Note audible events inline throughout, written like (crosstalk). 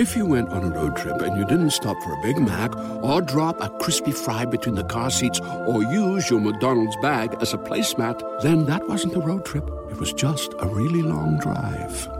If you went on a road trip and you didn't stop for a Big Mac or drop a crispy fry between the car seats or use your McDonald's bag as a placemat, then that wasn't a road trip. It was just a really long drive.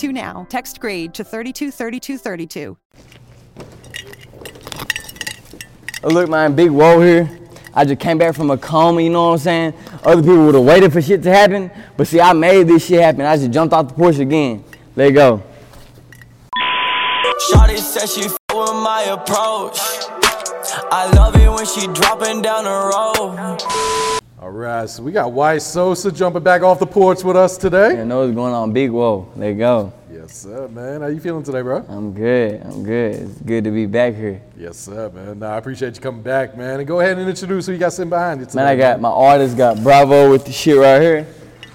now. Text grade to 323232. Oh, look, man, big woe here. I just came back from a coma, you know what I'm saying? Other people would have waited for shit to happen, but see, I made this shit happen. I just jumped off the porch again. Let go. Shawty said she f- with my approach. I love it when she dropping down the road. All right, so we got White Sosa jumping back off the porch with us today. You know what's going on, big woe. Let it go. Yes, sir, man. How you feeling today, bro? I'm good. I'm good. It's good to be back here. Yes, sir, man. Nah, I appreciate you coming back, man. And go ahead and introduce who you got sitting behind you today. Man, I got my artist got Bravo with the shit right here.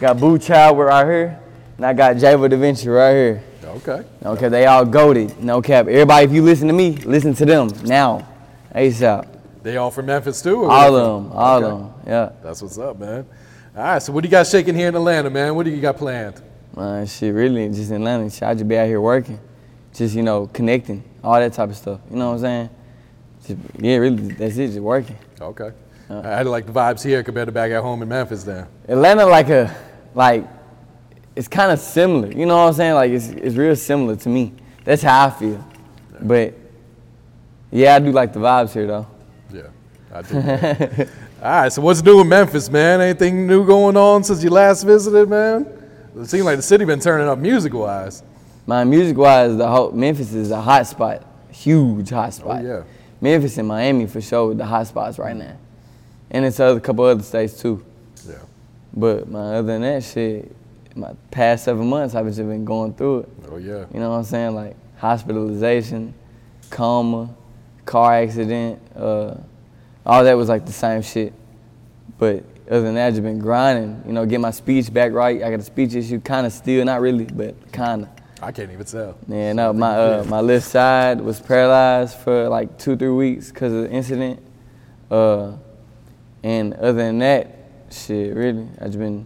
Got Boo Child with right here. And I got Java Da Vinci right here. Okay. Okay, they all goaded. No cap. Everybody, if you listen to me, listen to them now. ASAP. They all from Memphis too? All of them. All Okay. of them. Yeah. That's what's up, man. All right, so what do you got shaking here in Atlanta, man? What do you got planned? Man, shit, really, just in Atlanta. Shit, I just be out here working. Just, you know, connecting. All that type of stuff. You know what I'm saying? Just, yeah, really, that's it, just working. Okay. Do you like the vibes here compared to back at home in Memphis then? Atlanta like a like it's kind of similar. You know what I'm saying? Like it's it's real similar to me. That's how I feel. But yeah, I do like the vibes here though. I do. (laughs) All right, so what's new in Memphis, man? Anything new going on since you last visited, man? It seems like the city been turning up music-wise. My music wise, the whole Memphis is a hot spot, huge hot spot. yeah. Memphis and Miami for sure with the hot spots right now, and it's other couple other states too. Yeah. But my other than that shit, my past seven months I've just been going through it. Oh yeah. You know what I'm saying? Like hospitalization, coma, car accident, uh, all that was like the same shit. But other than that, I just been grinding. You know, get my speech back right. I got a speech issue, kind of still, not really, but kind of. I can't even tell. Yeah, no, my uh, my left side was paralyzed for like two, three weeks because of the incident. Uh, and other than that, shit, really, I just been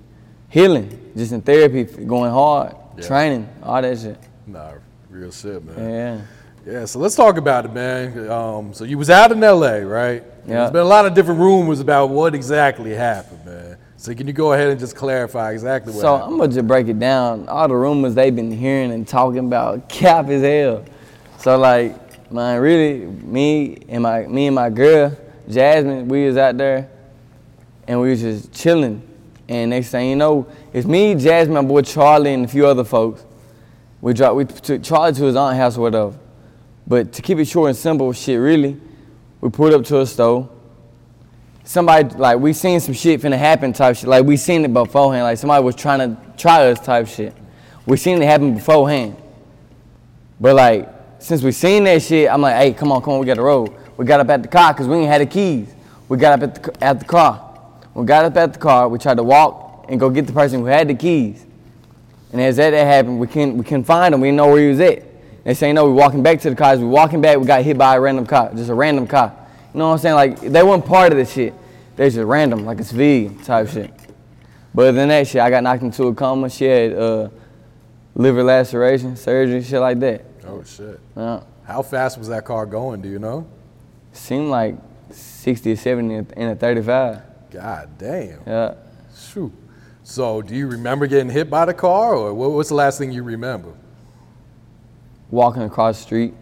healing, just in therapy, going hard, Yeah. training, all that shit. Nah, real shit, man. Yeah. Yeah, so let's talk about it, man. Um, so you was out in LA, right? Yeah. There's been a lot of different rumors about what exactly happened, man. So can you go ahead and just clarify exactly what So happened? I'm gonna just break it down. All the rumors they've been hearing and talking about (laughs) cap as hell. So like, man, really, me and my me and my girl Jasmine, we was out there, and we was just chilling. And next thing you know, it's me, Jasmine, my boy Charlie, and a few other folks. We dropped, we took Charlie to his aunt's house or whatever. But to keep it short and simple, shit, really, we pulled up to a store somebody like we seen some shit finna happen type shit. Like we seen it beforehand. Like somebody was trying to try us type shit. We seen it happen beforehand. But like since we seen that shit, I'm like, hey, come on, come on, we got to roll. We got up at the car because we ain't had the keys. We got up at the, at the car. We got up at the car. We tried to walk and go get the person who had the keys. And as that, that happened, we couldn't we couldn't find him. We didn't know where he was at. They say no. we're walking back to the cars. We walking back. We got hit by a random car, just a random car. You know what I'm saying? Like they weren't part of the shit. They just random, like it's V type shit. But other than that shit, I got knocked into a coma. She had uh, liver laceration, surgery, shit like that. oh shit. Yeah. How fast was that car going? Do you know? Seemed like 60 or 70 in a 35. God damn. Yeah. Shoot. So do you remember getting hit by the car, or what, what's the last thing you remember? Walking across the street,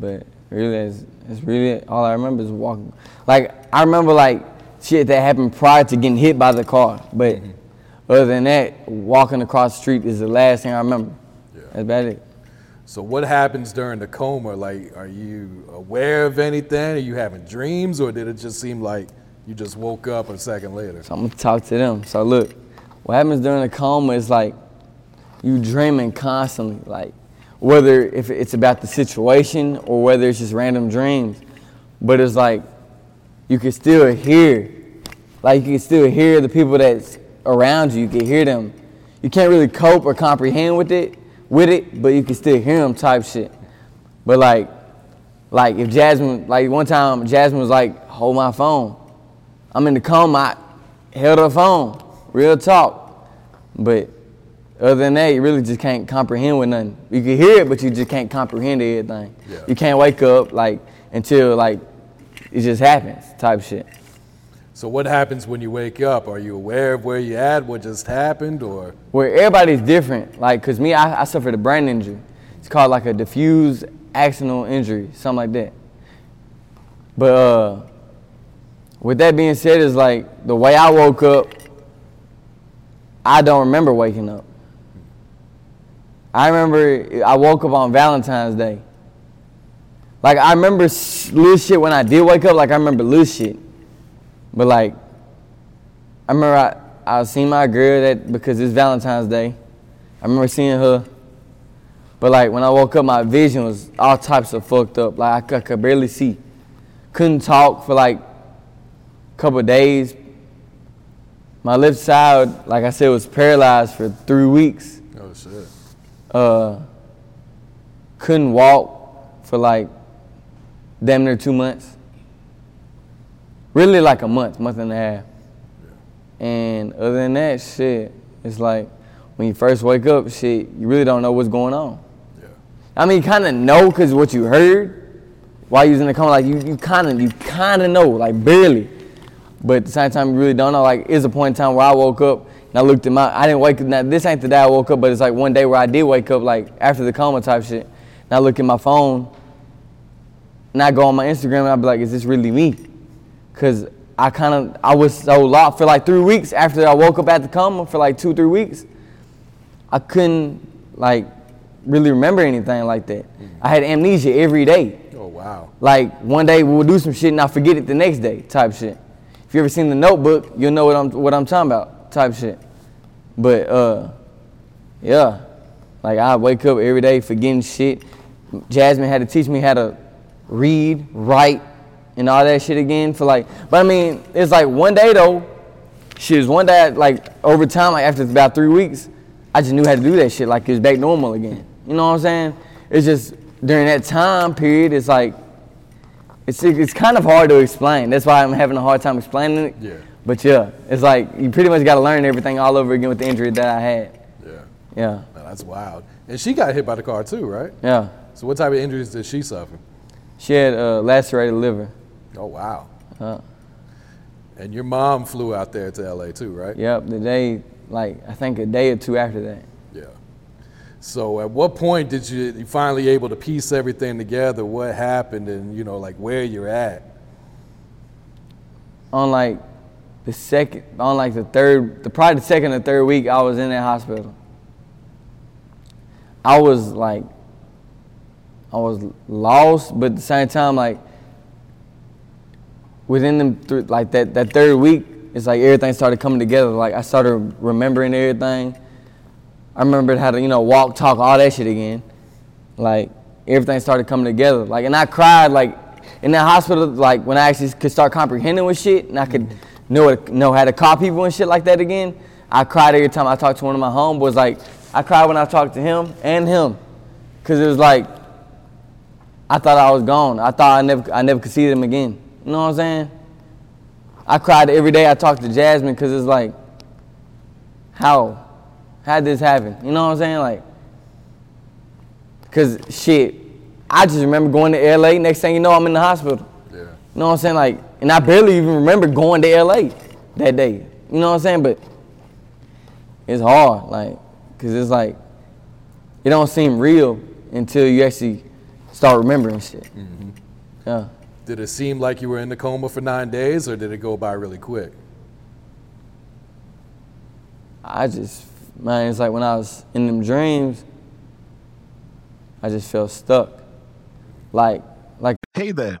But really, it's, it's really all I remember is walking. Like I remember like shit that happened prior to getting hit by the car. But mm-hmm. other than that, walking across the street is the last thing I remember. That's about it. So what happens during the coma? Like, are you aware of anything? Are you having dreams, or did it just seem like you just woke up a second later? So I'm gonna talk to them. So look, what happens during the coma is like you dreaming constantly, like whether if it's about the situation or whether it's just random dreams. But it's like you can still hear, like you can still hear the people that's around you. You can hear them. You can't really cope or comprehend with it, with it, but you can still hear them type shit. But like, like if Jasmine, like one time Jasmine was like, hold my phone. I'm in the coma, I held her phone, real talk. But other than that, you really just can't comprehend with nothing. You can hear it, but you just can't comprehend everything. Yeah. You can't wake up like until like it just happens type shit. So what happens when you wake up? Are you aware of where you at, what just happened, or Where everybody's different. Like, cause me, I, I suffered a brain injury. It's called like a diffuse axonal injury, something like that. But uh, with that being said, is like the way I woke up. I don't remember waking up. I remember I woke up on Valentine's Day. Like I remember little shit when I did wake up. Like I remember little shit, but like I remember I, I seeing my girl that because it's Valentine's Day. I remember seeing her. But like when I woke up, my vision was all types of fucked up. Like I, could- I could barely see. Couldn't talk for like a couple days. My left side, like I said, was paralyzed for three weeks. Uh, couldn't walk for like damn near two months. Really like a month, month and a half. And other than that, shit, it's like when you first wake up, shit, you really don't know what's going on. Yeah. I mean, you kind of know because what you heard while you was in the coma, like you, you kind of, you kind of know, like barely. But at the same time, you really don't know. Like, it's a point in time where I woke up and I looked at my, I didn't wake up. Now, this ain't the day I woke up, but it's like one day where I did wake up, like after the coma type shit. And I look at my phone and I go on my Instagram and I be like, is this really me? Cause I kind of, I was so lost for like three weeks after I woke up at the coma for like two, three weeks. I couldn't like really remember anything like that. I had amnesia every day. Oh wow. Like one day we'll do some shit and I forget it the next day, type shit. If you ever seen the Notebook, you'll know what I'm what I'm talking about, type shit. But uh, yeah, like I wake up every day forgetting shit. Jasmine had to teach me how to read, write, and all that shit again for like. But I mean, it's like one day though. Shit was one day like over time, like after about three weeks, I just knew how to do that shit like it was back normal again. You know what I'm saying? It's just during that time period, it's like it's it's kind of hard to explain. That's why I'm having a hard time explaining it. Yeah. But yeah, it's like you pretty much got to learn everything all over again with the injury that I had. Yeah. Yeah, that's wild. And she got hit by the car too, right? yeah. So what type of injuries did she suffer? She had uh, lacerated liver. Oh wow. Uh, And your mom flew out there to LA too, right? yep, the day, like I think a day or two after that. Yeah. So at what point did you, you finally able to piece everything together? What happened and you know like where you're at? On like the second, on like the third, the probably the second or third week I was in that hospital. I was like, I was lost, but at the same time, like within them, th- like that that third week, it's like everything started coming together. Like I started remembering everything. I remembered how to, you know, walk, talk, all that shit again. Like everything started coming together. Like and I cried like in that hospital, like when I actually could start comprehending with shit and I could mm-hmm. Know know how to call people and shit like that again. I cried every time I talked to one of my homeboys. Like I cried when I talked to him and him, cause it was like I thought I was gone. I thought I never I never could see them again. You know what I'm saying? I cried every day I talked to Jasmine because it's like, how? How this happen? You know what I'm saying? Like, because shit, I just remember going to LA. Next thing you know, I'm in the hospital. Yeah. You know what I'm saying? Like, and I barely even remember going to LA that day. You know what I'm saying? But it's hard, like, because it's like, it don't seem real until you actually start remembering shit. Mm-hmm. Yeah. Did it seem like you were in the coma for nine days, or did it go by really quick? I just, man, it's like when I was in them dreams, I just felt stuck. Like, like Hey there,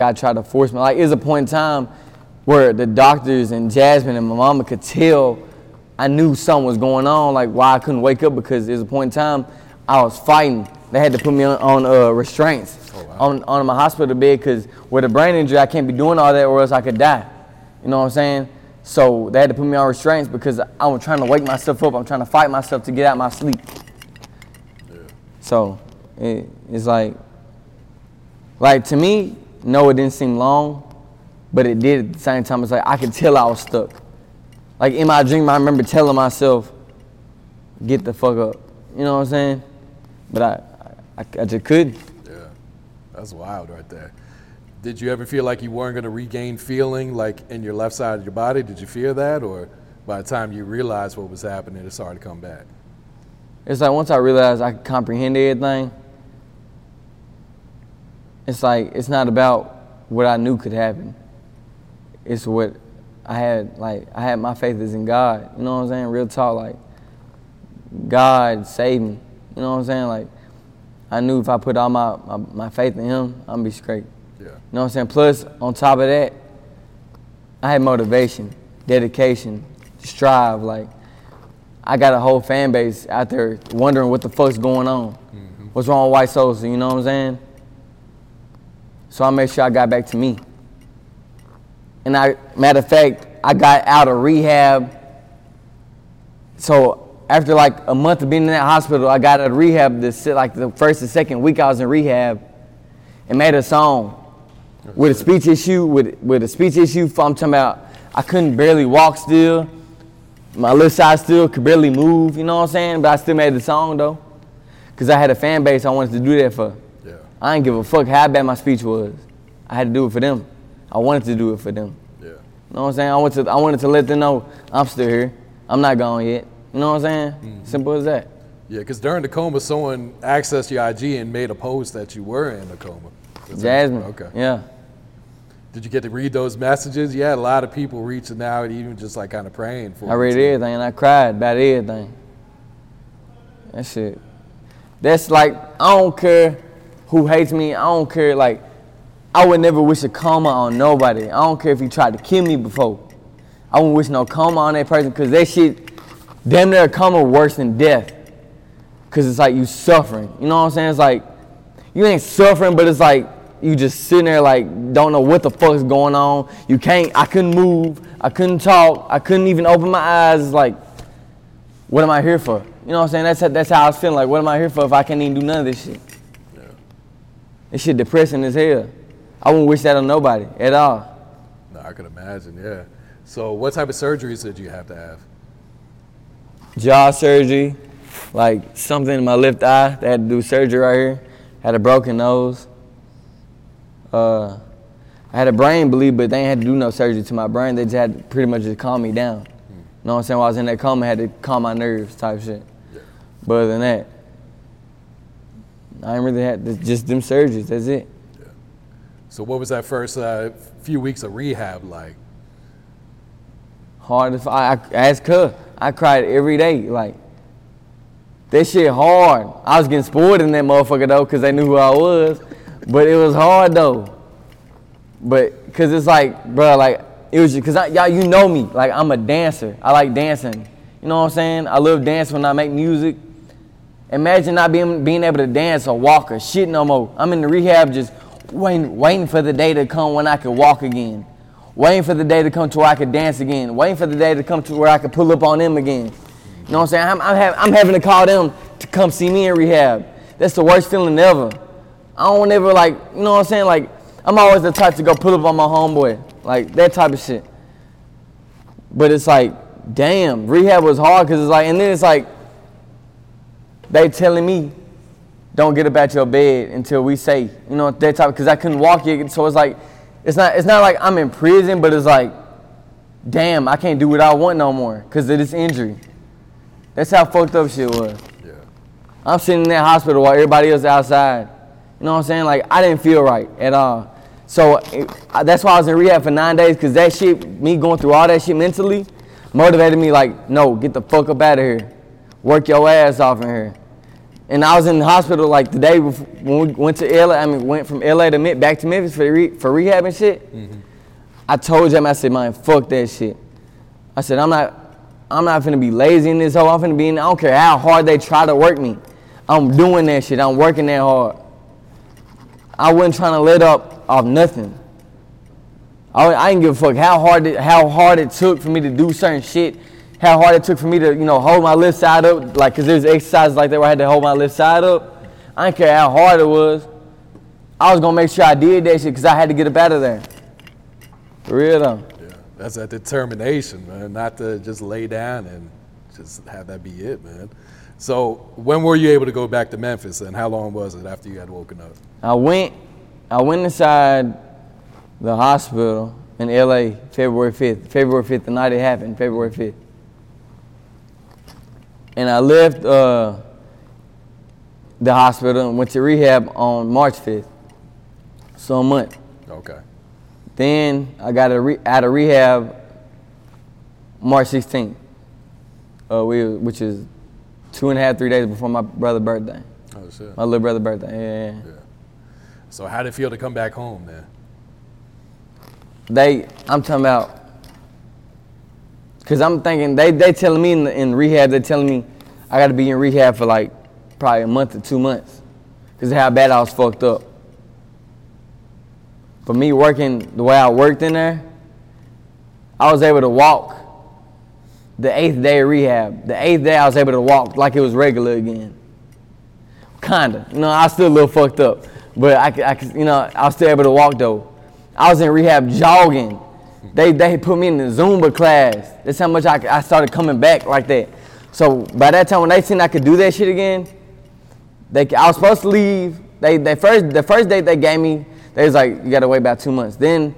God tried to force me. Like, it was a point in time where the doctors and Jasmine and my mama could tell I knew something was going on, like why I couldn't wake up because there was a point in time I was fighting. They had to put me on, on uh, restraints on, on my hospital bed because with a brain injury, I can't be doing all that or else I could die. You know what I'm saying? So they had to put me on restraints because I was trying to wake myself up. I'm trying to fight myself to get out my sleep. So it, it's like, like to me, no, it didn't seem long, but it did at the same time. It's like I could tell I was stuck. Like in my dream, I remember telling myself, "Get the fuck up." You know what I'm saying? But I, I, I just couldn't. Yeah, that's wild right there. Did you ever feel like you weren't going to regain feeling like in your left side of your body? Did you fear that, or by the time you realized what was happening, it started to come back? It's like once I realized I could comprehend everything, it's like it's not about what I knew could happen. It's what I had like I had my faith is in God. You know what I'm saying? Real talk, like God saved me. You know what I'm saying? Like I knew if I put all my, my, my faith in him, I'm gonna be straight. Yeah. You know what I'm saying? Plus, on top of that, I had motivation, dedication, strive. Like, I got a whole fan base out there wondering what the fuck's going on. Mm-hmm. What's wrong with White Sosa? You know what I'm saying? So I made sure I got back to me. And I, matter of fact, I got out of rehab. So after like a month of being in that hospital, I got out of rehab. This like the first and second week I was in rehab, and made a song with a speech issue. With with a speech issue, I'm talking about I couldn't barely walk still. My left side still could barely move. You know what I'm saying? But I still made the song though, cause I had a fan base I wanted to do that for. Yeah. I didn't give a fuck how bad my speech was. I had to do it for them. I wanted to do it for them. Yeah. You know what I'm saying? I wanted to, I wanted to let them know I'm still here. I'm not gone yet. You know what I'm saying? Mm-hmm. Simple as that. Yeah, because during the coma, someone accessed your IG and made a post that you were in a coma. Jasmine. Okay. Yeah. Did you get to read those messages? You had a lot of people reaching out, even just like kind of praying for I read too. everything and I cried about everything. That shit. That's like, I don't care who hates me. I don't care, like, I would never wish a coma on nobody. I don't care if he tried to kill me before. I wouldn't wish no coma on that person because that shit, damn near a coma worse than death. Because it's like you suffering. You know what I'm saying? It's like, you ain't suffering, but it's like you just sitting there like don't know what the fuck's going on. You can't, I couldn't move, I couldn't talk, I couldn't even open my eyes. It's like, what am I here for? You know what I'm saying? That's, that's how I was feeling. Like, what am I here for if I can't even do none of this shit? This shit depressing as hell. I wouldn't wish that on nobody at all. No, I could imagine, yeah. So, what type of surgeries did you have to have? Jaw surgery, like something in my left eye. They had to do surgery right here. Had a broken nose. Uh, I had a brain bleed, but they ain't had to do no surgery to my brain. They just had to pretty much just calm me down. You know what I'm saying? While I was in that coma, I had to calm my nerves type shit. But other than that, I ain't really had just them surgeries. That's it. So, what was that first uh, few weeks of rehab like? hard to I, I asked her. I cried every day. Like that shit hard. I was getting spoiled in that motherfucker though, cause they knew who I was. but it was hard though. But cause it's like, bro, like it was just, cause I, y'all, you know me, like I'm a dancer. I like dancing. You know what I'm saying? I love dancing when I make music. Imagine not being being able to dance or walk or shit no more. I'm in the rehab just waiting, waiting for the day to come when I could walk again. Waiting for the day to come to where I could dance again. Waiting for the day to come to where I could pull up on them again. You know what I'm saying? I'm, I'm, hav- I'm having to call them to come see me in rehab. That's the worst feeling ever. I don't ever like, you know what I'm saying? Like, I'm always the type to go pull up on my homeboy. Like, that type of shit. But it's like, damn, rehab was hard because it's like, and then it's like, they telling me, don't get up out your bed until we say, you know, that type, because I couldn't walk yet. So it's like, it's not, it's not like I'm in prison, but it's like, damn, I can't do what I want no more because of this injury. That's how fucked up shit was. Yeah. I'm sitting in that hospital while everybody else outside. You know what I'm saying? Like I didn't feel right at all. So it, I- that's why I was in rehab for nine days because that shit, me going through all that shit mentally, motivated me. Like, no, get the fuck up out of here, work your ass off in here. And I was in the hospital like the day before, when we went to LA. I mean, went from LA to Me- back to Memphis for re, for rehab and shit. Mm-hmm. I told them, I said, man, fuck that shit. I said, I'm not, I'm not finna be lazy in this hole. I'm finna be in. I don't care how hard they try to work me. I'm doing that shit. I'm working that hard. I wasn't trying to let up off nothing. I, I didn't give a fuck how hard it, how hard it took for me to do certain shit. How hard it took for me to, you know, hold my left side up. Like, cause there's exercises like that where I had to hold my left side up. I didn't care how hard it was. I was gonna make sure I did that shit because I had to get up out of there. For real though. Yeah. That's that determination, man. Not to just lay down and just have that be it, man. So when were you able to go back to Memphis, and how long was it after you had woken up? I went, I went inside the hospital in LA February 5th. February 5th, the night it happened, February 5th. And I left uh, the hospital and went to rehab on March 5th. So a month. Okay. Then I got a re- out of rehab March 16th, uh, we, which is two and a half, three days before my brother's birthday. Oh shit. My little brother's birthday. Yeah, yeah, yeah. So how did it feel to come back home, man? They, I'm talking about, cause I'm thinking they they telling me in, in rehab they telling me I got to be in rehab for like probably a month or two months, cause of how bad I was fucked up. For me working the way I worked in there, I was able to walk. The eighth day of rehab, the eighth day I was able to walk like it was regular again. Kinda, you know, I was still a little fucked up, but I, I you know, I was still able to walk though. I was in rehab jogging. They they put me in the Zumba class. That's how much I, I started coming back like that. So by that time when they seen I could do that shit again, they I was supposed to leave. They they first the first date they gave me, they was like you gotta wait about two months. Then,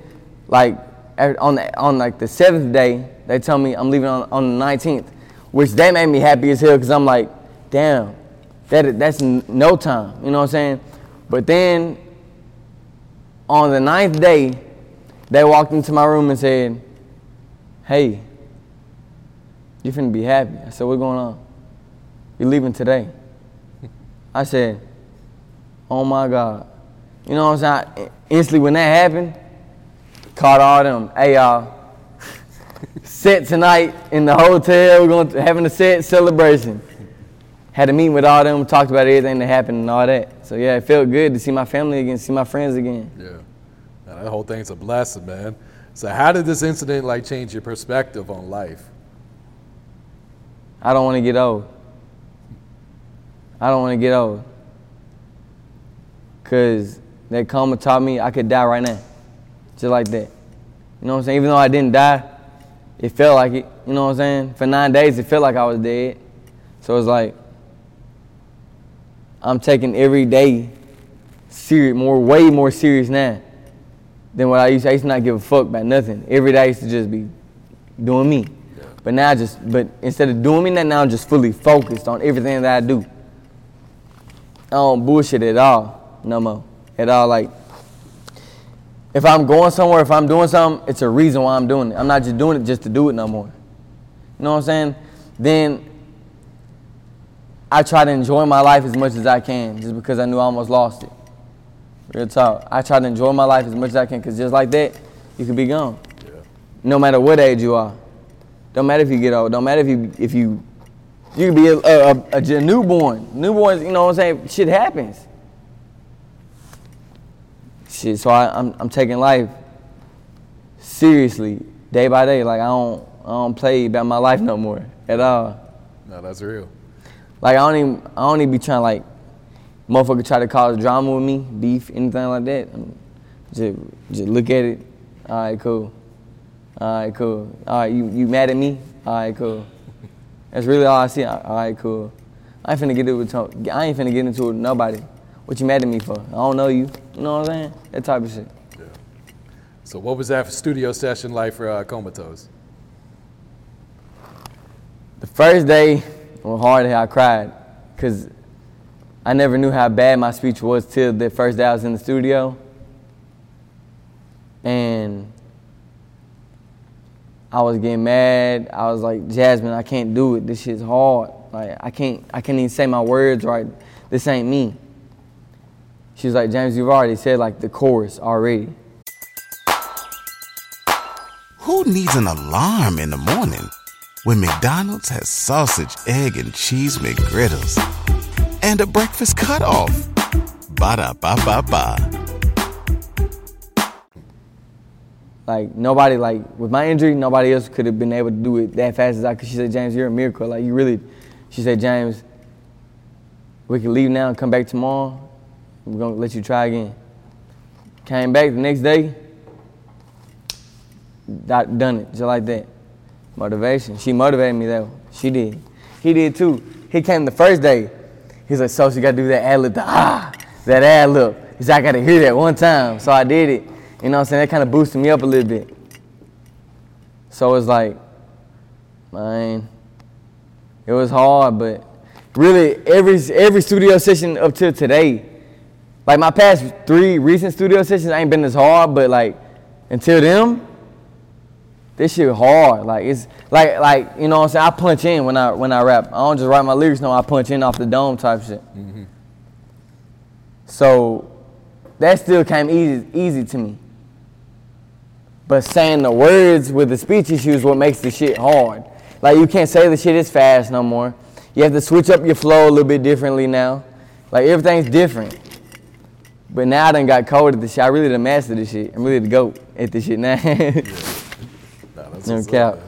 like on the, on like the seventh day, they tell me I'm leaving on, on the 19th, which that made me happy as hell because I'm like, damn, that that's no time. You know what I'm saying? But then on the ninth day, they walked into my room and said, Hey, you finna be happy. I said, What's going on? You're leaving today. (laughs) I said, Oh my God. You know what I'm saying? Instantly when that happened, called all them, hey y'all, set tonight in the hotel, we're going to having a set celebration. Had a meeting with all them, talked about everything that happened and all that. So yeah, it felt good to see my family again, see my friends again. Yeah. That whole thing's a blessing, man. So how did this incident like change your perspective on life? I don't want to get old. I don't want to get old. Cause that coma taught me I could die right now. Just like that. You know what I'm saying? Even though I didn't die, it felt like it. You know what I'm saying? For nine days it felt like I was dead. So it's like I'm taking every day serious more way more serious now than what I used to. I used to not give a fuck about nothing. Every day I used to just be doing me. But now I just, but instead of doing me now I'm just fully focused on everything that I do. I don't bullshit at all, no more, at all. Like, if I'm going somewhere, if I'm doing something, it's a reason why I'm doing it. I'm not just doing it just to do it no more. You know what I'm saying? Then I try to enjoy my life as much as I can, just because I knew I almost lost it. Real talk. I try to enjoy my life as much as I can, cause just like that, you could be gone. No matter what age you are. Don't matter if you get old. Don't matter if you if you you could be a, a, a, a newborn. Newborns, you know what I'm saying? Shit happens. Shit. So I, I'm I'm taking life seriously, day by day. Like I don't I don't play about my life no more at all. No, that's real. Like I don't even I don't even be trying to like motherfucker try to cause drama with me, beef, anything like that. Um, Just just look at it. All right, cool. All right, cool. All right, you, you mad at me? All right, cool. That's really all I see. All right, cool. I ain't finna get it with I ain't finna get into it with nobody. What you mad at me for? I don't know you. You know what I'm saying? That type of shit. Yeah. So what was that studio session like for uh, Comatose? The first day was hard. I cried because I never knew how bad my speech was till the first day I was in the studio. And I was getting mad. I was like, Jasmine, I can't do it. This shit's hard. Like I can't I can't even say my words right. This ain't me. She was like, James, you've already said like the chorus already. Who needs an alarm in the morning when McDonald's has sausage, egg, and cheese McGriddles and a breakfast cutoff? Ba da ba ba ba. Like nobody like with my injury, nobody else could have been able to do it that fast as I could. She said, James, you're a miracle. Like you really she said, James, we can leave now and come back tomorrow. We're gonna let you try again. Came back the next day, done it just like that. Motivation. She motivated me though. She did. He did too. He came the first day. He's like, so you gotta do that ad lib, the ah, that ad lib. He said, I gotta hear that one time. So I did it. You know what I'm saying? That kind of boosted me up a little bit. So it's like, man, it was hard, but really every every studio session up till today, like my past three recent studio sessions I ain't been as hard, but like until them, this shit hard. Like it's like like you know what I'm saying. I punch in when I when I rap. I don't just write my lyrics. No, I punch in off the dome type shit. Mm-hmm. So that still came easy easy to me. But saying the words with the speech issue is what makes the shit hard. Like you can't say the shit is fast no more. You have to switch up your flow a little bit differently now. Like everything's different. But now I done got cold at the shit. I really done mastered this shit. I'm really the goat at this shit now. (laughs) No cap.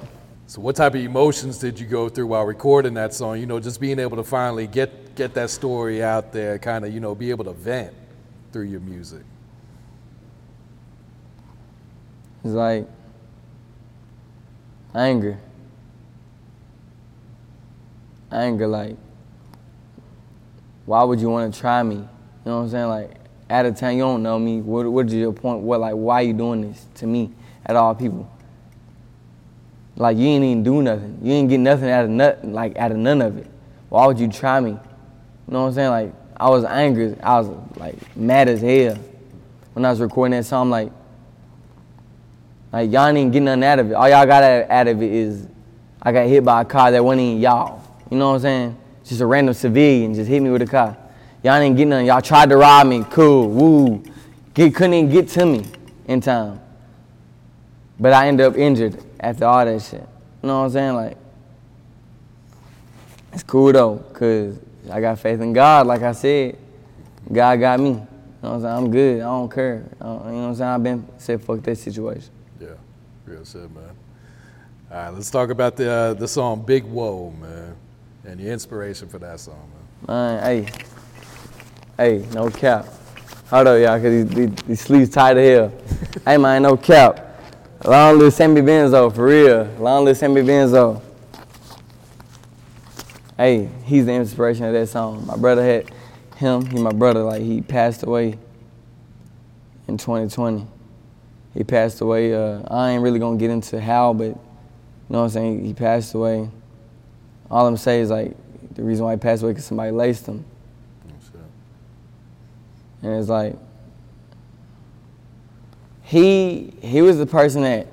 So what type of emotions did you go through while recording that song? You know, just being able to finally get get that story out there, kind of, you know, be able to vent through your music. It's like anger. Anger, like, why would you want to try me? You know what I'm saying? Like, at a time you don't know me. What, what is your point? What, like, why are you doing this to me, at all people? Like, you ain't even do nothing. You ain't get nothing out of nothing, like, out of none of it. Why would you try me? You know what I'm saying? Like, I was angry. I was like mad as hell when I was recording that song. Like, like y'all ain't getting nothing out of it. All y'all got out of it is I got hit by a car that wasn't even y'all. You know what I'm saying? Just a random civilian just hit me with a car. Y'all ain't get nothing. Y'all tried to rob me. Cool. Woo. Get, couldn't even get to me in time. But I ended up injured after all that shit. You know what I'm saying? Like, it's cool though, cause I got faith in God. Like I said, God got me. You know what I'm saying? I'm good. I don't care. I don't- you know what I'm saying? I've been said fuck that situation. Yeah, real said, man. All right, let's talk about the uh, the song "Big Woah," man, and the inspiration for that song, man. Man, hey, hey, no cap. Hold up, y'all, cause these, these, these sleeves tight as hell. (laughs) hey, man, no cap. Long live Sammy Benzo, for real. Long live Sammy Benzo. Hey, he's the inspiration of that song. My brother had him. He my brother. Like he passed away in 2020. He passed away. Uh, I ain't really gonna get into how, but you know what I'm saying. He passed away. All I'm saying is like the reason why he passed away because somebody laced him. And it's like he he was the person that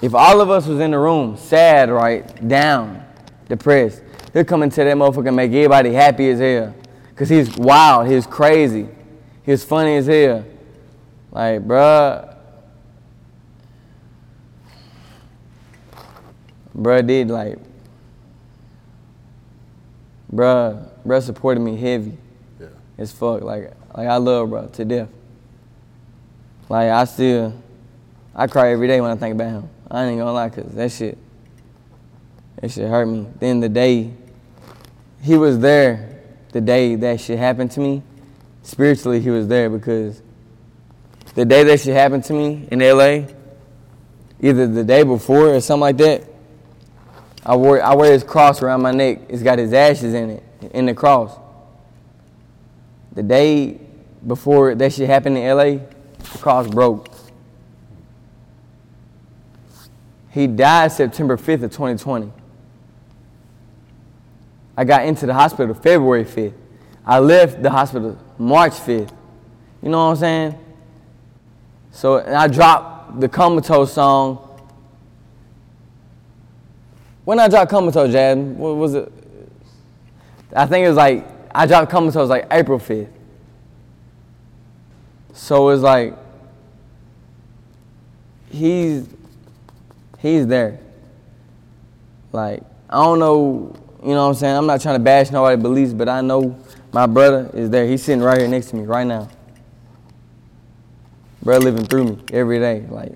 if all of us was in the room, sad, right, down, depressed, he'll come into that motherfucker and make everybody happy as hell. Cause he's wild, he's crazy. he's funny as hell. Like, bruh, bruh did like, bruh, bruh supported me heavy Yeah. as fuck. Like, like I love bro to death. Like I still, I cry every day when I think about him. I ain't gonna lie, cause that shit, that shit hurt me. Then the day he was there, the day that shit happened to me, spiritually he was there because the day that shit happened to me in LA, either the day before or something like that, I wore I wear his cross around my neck. It's got his ashes in it, in the cross. The day before that shit happened in LA, the cross broke. He died September 5th of 2020. I got into the hospital February 5th. I left the hospital March 5th. You know what I'm saying? So I dropped the Comatose song. When I dropped Comatose, Jad, what was it? I think it was like I dropped Comatose like April 5th. So it's like he's he's there. Like I don't know, you know what I'm saying? I'm not trying to bash nobody's beliefs, but I know my brother is there. He's sitting right here next to me right now. Bro living through me every day. Like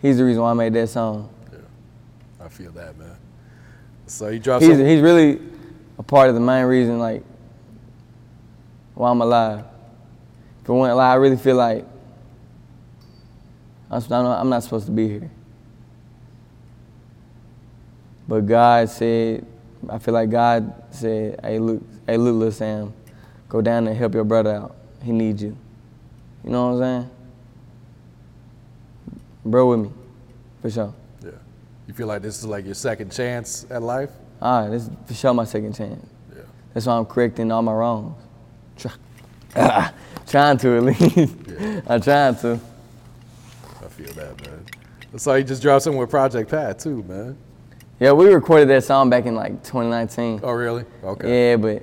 he's the reason why I made that song. Yeah. I feel that, man. So he dropped He's some, he's really a part of the main reason like why I'm alive. For one, like, I really feel like I'm, I'm not- supposed to be here. But God said, I feel like God said, hey, look, hey, look, little Sam, go down and help your brother out. He needs you. You know what I'm saying? Bro with me, for sure. yeah. You feel like this is like your second chance at life? All right, this is for sure my second chance. Yeah. That's why I'm correcting all my wrongs. Try, (laughs) trying to at least. (laughs) I'm trying to. Feel that, man. So you just dropped something with Project Pat too, man. Yeah, we recorded that song back in like 2019. Oh, really? Okay. Yeah, but you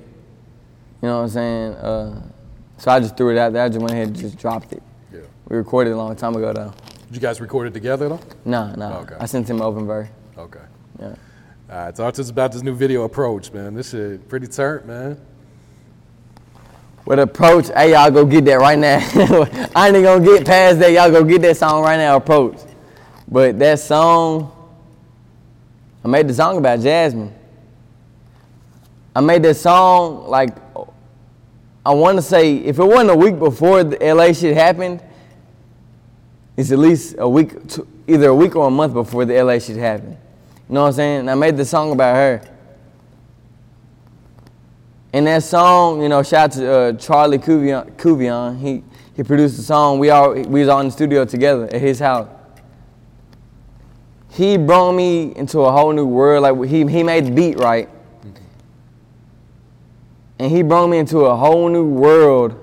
know what I'm saying? Uh, so I just threw it out there. I just went ahead and just dropped it. Yeah. We recorded it a long time ago though. Did you guys record it together though? Nah, nah. Okay. I sent him open verse. Okay. Yeah. All right, talk to us about this new video approach, man. This shit pretty turnt, man. With approach, hey y'all go get that right now. (laughs) I ain't gonna get past that. Y'all go get that song right now. Approach. But that song, I made the song about Jasmine. I made that song like I want to say if it wasn't a week before the LA shit happened, it's at least a week, either a week or a month before the LA shit happened. You know what I'm saying? And I made the song about her. And that song, you know, shout out to uh, Charlie Cuvion. He he produced the song. We all we was all in the studio together at his house. He brought me into a whole new world. Like he he made the beat right, and he brought me into a whole new world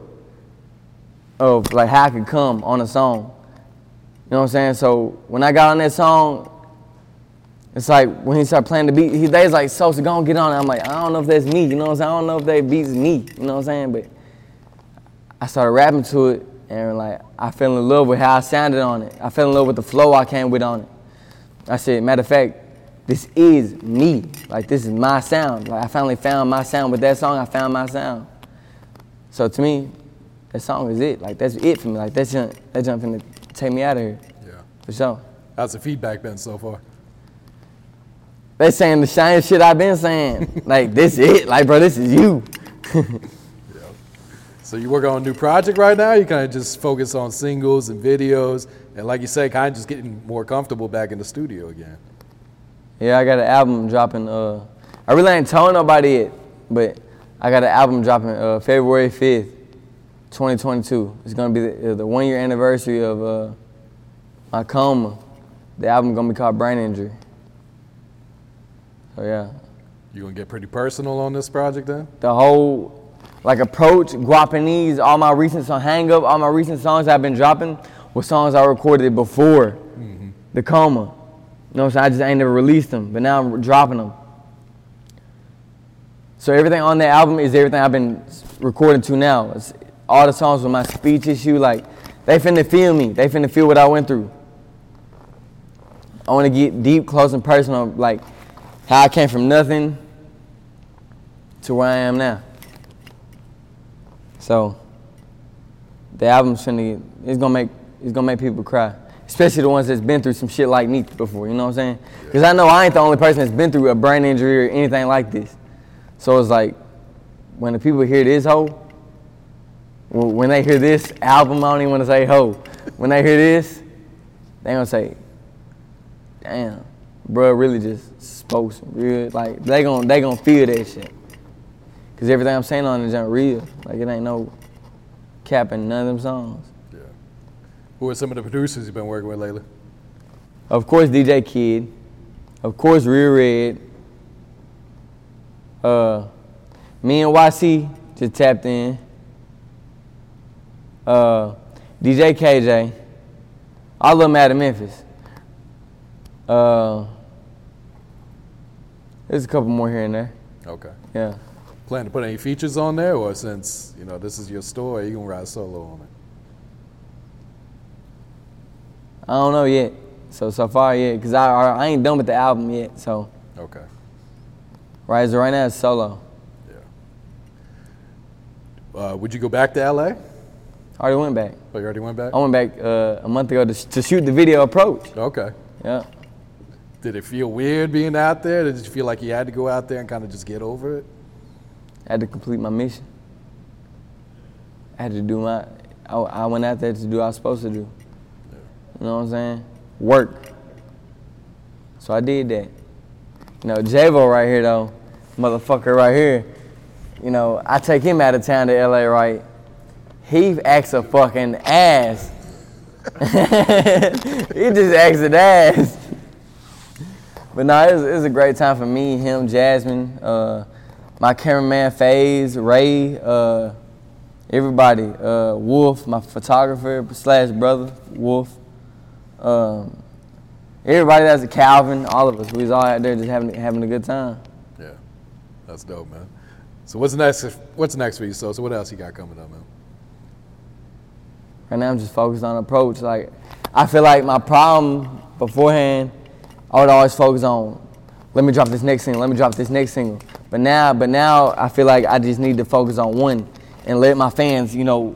of like how I could come on a song. You know what I'm saying? So when I got on that song, it's like when he started playing the beat, he they was like, Sosa, go on, get on it. I'm like, I don't know if that's me, you know what I'm saying? I don't know if that beat's me, you know what I'm saying? But I started rapping to it and like I fell in love with how I sounded on it. I fell in love with the flow I came with on it. I said, matter of fact, this is me. Like this is my sound. Like I finally found my sound with that song, I found my sound. So to me, that song is it. Like that's it for me. Like that's jump, that jump finna take me out of here. Yeah. For sure. How's the feedback been so far? They saying the same shit I've been saying. (laughs) like this it. Like bro, this is you. yeah. So you work on a new project right now? You kind of just focus on singles and videos, and like you say, kind of just getting more comfortable back in the studio again. Yeah, I got an album dropping. Uh, I really ain't telling nobody yet, but I got an album dropping uh, February 5th, 2022. It's gonna be the, the one year anniversary of uh, my coma. The album gonna be called Brain Injury. So yeah, You gonna get pretty personal on this project then? the whole like approach, Guapanese, all my recent song, Hang Up, all my recent songs I've been dropping were songs I recorded before mm-hmm. the coma. You know what I'm saying? I just ain't never released them, but now I'm dropping them. So everything on that album is everything I've been recording to now. It's, all the songs with my speech issue, like they finna feel me. They finna feel what I went through. I want to get deep, close, and personal, like how I came from nothing to where I am now. So the album's finna it's gonna make it's gonna make people cry, especially the ones that's been through some shit like me before. You know what I'm saying? Because I know I ain't the only person that's been through a brain injury or anything like this. So it's like when the people hear this hoe, when they hear this album, I don't even want to say hoe. When they hear this, they gonna say, "Damn, bro, really just spoke some real." Like they gonna they gonna feel that shit. Cause everything I'm saying on it is real. Like it ain't no capping none of them songs. Yeah. Who are some of the producers you've been working with lately? Of course, DJ Kid. Of course, Real Red. Uh, me and YC just tapped in. Uh, DJ KJ. I love Mad Memphis. Uh, there's a couple more here and there. Okay. Yeah. Plan to put any features on there, or since you know this is your store, you gonna ride solo on it? I don't know yet. So so far yet, cause I I ain't done with the album yet. So Okay. right so right now it's solo. Uh, would you go back to LA? I already went back. Oh, you already went back. I went back uh, a month ago to, to shoot the video approach. Okay. Yeah. Did it feel weird being out there? Did you feel like you had to go out there and kind of just get over it? I had to complete my mission. I had to do my. I, I went out there to do what I was supposed to do. You know what I'm saying? Work. So I did that. You know, Javo right here though, motherfucker right here. You know, I take him out of town to LA, right? He acts a fucking ass. (laughs) he just acts an ass. But no, it's, it's a great time for me, him, Jasmine, uh, my cameraman, FaZe, Ray, uh, everybody, uh, Wolf, my photographer slash brother, Wolf. Um, everybody that's a Calvin, all of us, we was all out there just having having a good time. Yeah, that's dope, man. So what's next? What's next for you? So, so what else you got coming up, man? Right now, I'm just focused on approach. Like, I feel like my problem beforehand, I would always focus on, let me drop this next single, let me drop this next single. But now, but now I feel like I just need to focus on one and let my fans, you know,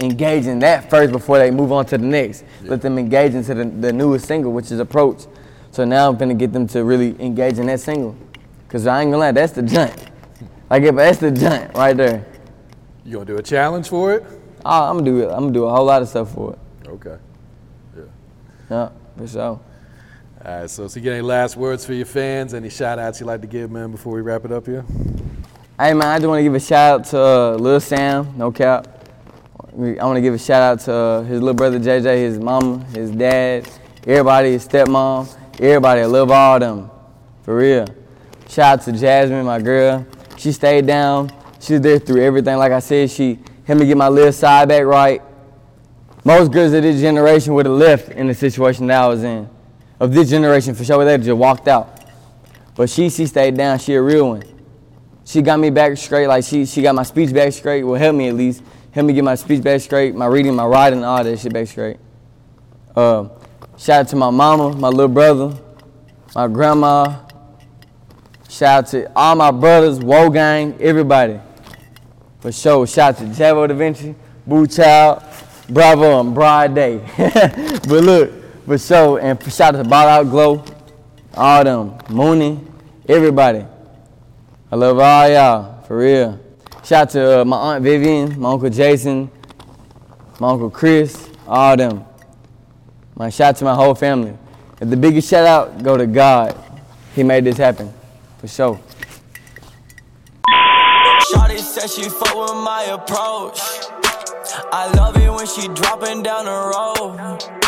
engage in that first before they move on to the next. Let them engage into the, the newest single, which is approach. So now I'm gonna get them to really engage in that single. Cause I ain't gonna lie, that's the joint. Like if that's the joint right there. You gonna do a challenge for it? Ah, oh, I'm gonna do it. I'm gonna do a whole lot of stuff for it. Okay. Yeah. Yeah, for sure. All right. So, so you got any last words for your fans? Any shout outs you'd like to give, man, before we wrap it up here? Hey man, I just want to give a shout out to uh, Lil Sam, no cap. I want to give a shout out to uh, his little brother JJ, his mama, his dad, everybody, his stepmom, everybody. I love all them, for real. Shout out to Jasmine, my girl. She stayed down. She was there through everything. Like I said, she helped me get my little side back right. Most girls of this generation would have left in the situation that I was in. Of this generation, for sure, they just walked out. But she, she stayed down. She a real one. She got me back straight. Like she, she got my speech back straight. Well, help me at least. Help me get my speech back straight, my reading, my writing, all that shit back straight. Uh, shout out to my mama, my little brother, my grandma. Shout out to all my brothers, Woe Gang, everybody. For sure. Shout out to Javo Da Vinci, Boo Child, Bravo, and Broad Day. (laughs) but look, for sure. And shout out to Ball Out Glow, all them, Mooney, everybody. I love all y'all, for real. Shout out to uh, my Aunt Vivian, my Uncle Jason, my Uncle Chris, all them. My shout out to my whole family. And the biggest shout out go to God. He made this happen, for sure. Shawty said she fuck with my approach. I love it when she dropping down the road.